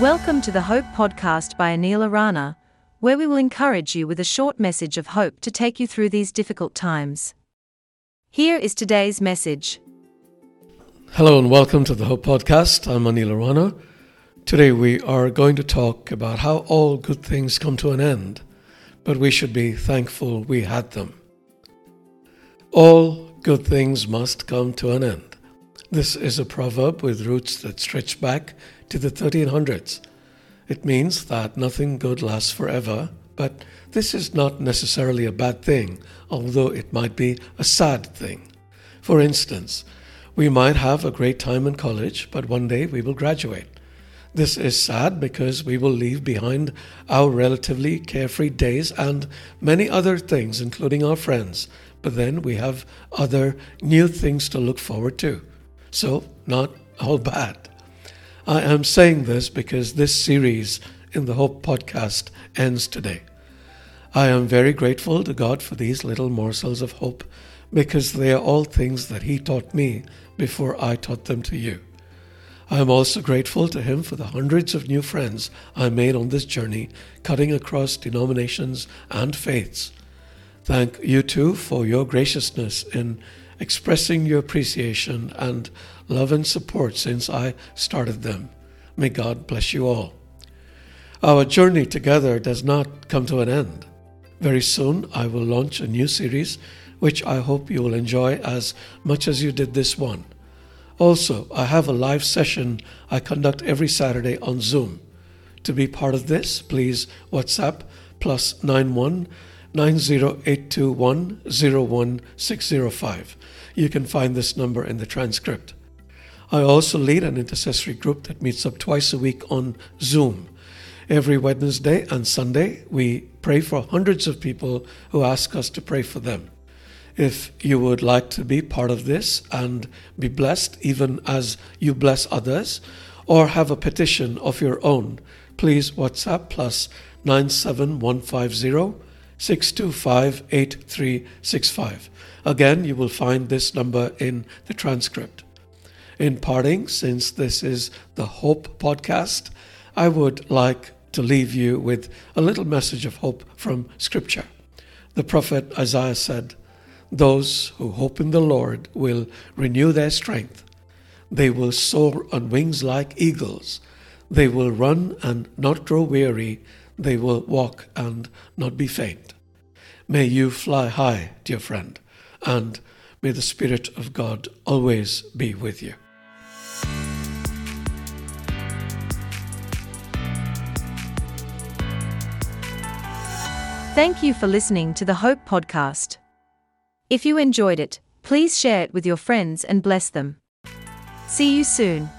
Welcome to the Hope Podcast by Anil Arana, where we will encourage you with a short message of hope to take you through these difficult times. Here is today's message. Hello and welcome to the Hope Podcast. I'm Anil Arana. Today we are going to talk about how all good things come to an end, but we should be thankful we had them. All good things must come to an end. This is a proverb with roots that stretch back to the 1300s. It means that nothing good lasts forever, but this is not necessarily a bad thing, although it might be a sad thing. For instance, we might have a great time in college, but one day we will graduate. This is sad because we will leave behind our relatively carefree days and many other things, including our friends, but then we have other new things to look forward to. So, not all bad. I am saying this because this series in the Hope podcast ends today. I am very grateful to God for these little morsels of hope because they are all things that He taught me before I taught them to you. I am also grateful to Him for the hundreds of new friends I made on this journey, cutting across denominations and faiths. Thank you too for your graciousness in expressing your appreciation and love and support since I started them. May God bless you all. Our journey together does not come to an end. Very soon, I will launch a new series, which I hope you will enjoy as much as you did this one. Also, I have a live session I conduct every Saturday on Zoom. To be part of this, please WhatsApp plus 91 90821 01605. You can find this number in the transcript. I also lead an intercessory group that meets up twice a week on Zoom. Every Wednesday and Sunday, we pray for hundreds of people who ask us to pray for them. If you would like to be part of this and be blessed even as you bless others, or have a petition of your own, please WhatsApp plus 97150 625 8365. Again, you will find this number in the transcript. In parting, since this is the Hope podcast, I would like to leave you with a little message of hope from Scripture. The prophet Isaiah said, Those who hope in the Lord will renew their strength. They will soar on wings like eagles. They will run and not grow weary. They will walk and not be faint. May you fly high, dear friend, and may the Spirit of God always be with you. Thank you for listening to the Hope Podcast. If you enjoyed it, please share it with your friends and bless them. See you soon.